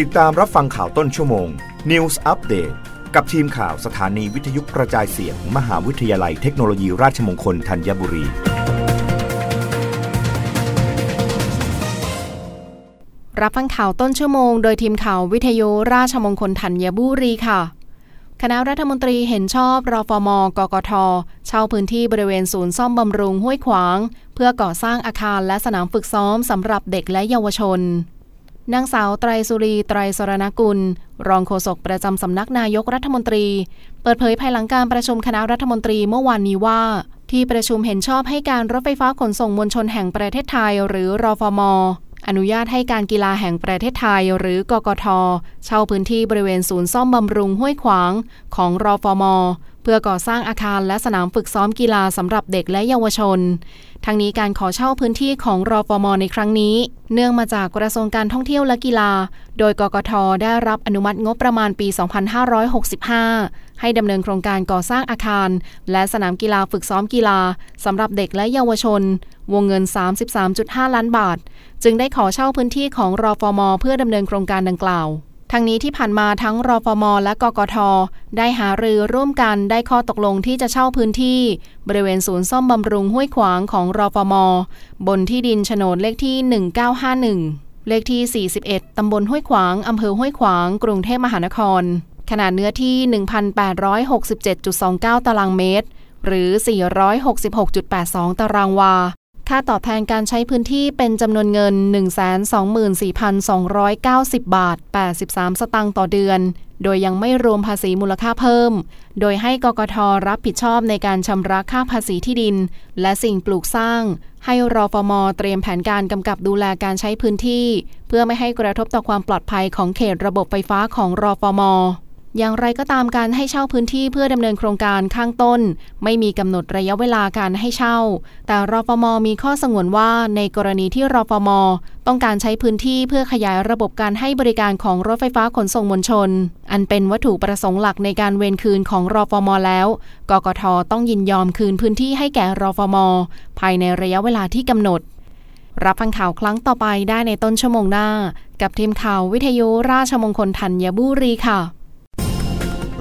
ติดตามรับฟังข่าวต้นชั่วโมง News Update กับทีมข่าวสถานีวิทยุกระจายเสียงมมหาวิทยาลัยเทคโนโลยีราชมงคลธัญบุรี รับฟังข่าวต้นชั่วโมง โดยทีมข่าววิทยุราชมงคลธัญบุรีค่ะ คณะรัฐมนตรีเห็นชอบรอฟมกกทเช่าพื้นที่บริเวณศูนย์ซ่อมบำรุงห้วยขวาง เพื่อก่อสร้างอาคารและสนามฝึกซ้อมสำหรับเด็กและเยาวชน นางสาวไตรสุรีไตรสรณกุล รองโฆษกประจำสำนักนายกรัฐมนตรี เปิดเผยภายหลังการประชุมคณะรัฐมนตรีเมื่อวานนี้ว่า ที่ประชุมเห็นชอบให้การรถไฟฟ้าขนส่งมวลชนแห่งประเทศไทย หรือรอฟมอนุญาตให้การกีฬาแห่งประเทศไทย หรือกกท เช่าพื้นที่บริเวณศูนย์ซ่อมบำรุงห้วยขวางของรอฟม เพื่อก่อสร้างอาคารและสนามฝึกซ้อมกีฬาสำหรับเด็กและเยาวชน ทั้งนี้การขอเช่าพื้นที่ของรอฟมในครั้งนี้ เนื่องมาจากกระทรวงการท่องเที่ยวและกีฬา โดยกกทได้รับอนุมัติงบประมาณปี 2565 ให้ดำเนินโครงการก่อสร้างอาคาร และสนามกีฬาฝึกซ้อมกีฬาสำหรับเด็กและเยาวชน วงเงิน 33.5 ล้านบาท จึงได้ขอเช่าพื้นที่ของรอฟมเพื่อดำเนินโครงการดังกล่าว ทั้งนี้ที่ผ่านมาทั้งรอฟมและกกท ได้หารือร่วมกันได้ข้อตกลงที่จะเช่าพื้นที่ บริเวณศูนย์ซ่อมบำรุงห้วยขวางของรอฟม บนที่ดินโฉนดเลขที่ 1951 เลขที่ 41 ตำบลห้วยขวาง อำเภอห้วยขวาง กรุงเทพมหานคร ขนาดเนื้อที่ 1,867.29 ตารางเมตร หรือ 466.82 ตารางวา ค่าตอบแทนการใช้พื้นที่เป็นจำนวนเงิน 124,290 บาท 83 สตางค์ต่อเดือน โดยยังไม่รวมภาษีมูลค่าเพิ่ม โดยให้กกทรับผิดชอบในการชำระค่าภาษีที่ดิน และสิ่งปลูกสร้าง ให้รอฟมเตรียมแผนการกำกับดูแลการใช้พื้นที่ เพื่อไม่ให้กระทบต่อความปลอดภัยของเขตระบบไฟฟ้าของรอฟม อย่างไรก็ตามการให้เช่าพื้นที่เพื่อดำเนินโครงการข้างต้น ไม่มีกำหนดระยะเวลาการให้เช่า แต่รฟมมีข้อสงวนว่าในกรณีที่รฟมต้องการใช้พื้นที่เพื่อขยายระบบการให้บริการของรถไฟฟ้าขนส่งมวลชน อันเป็นวัตถุประสงค์หลักในการเวนคืนของรฟมแล้วกกทต้องยินยอมคืนพื้นที่ให้แก่รฟมภายในระยะเวลาที่กำหนด รับฟังข่าวครั้งต่อไปได้ในต้นชั่วโมงหน้า กับทีมข่าววิทยุราชมงคลธัญบุรีค่ะ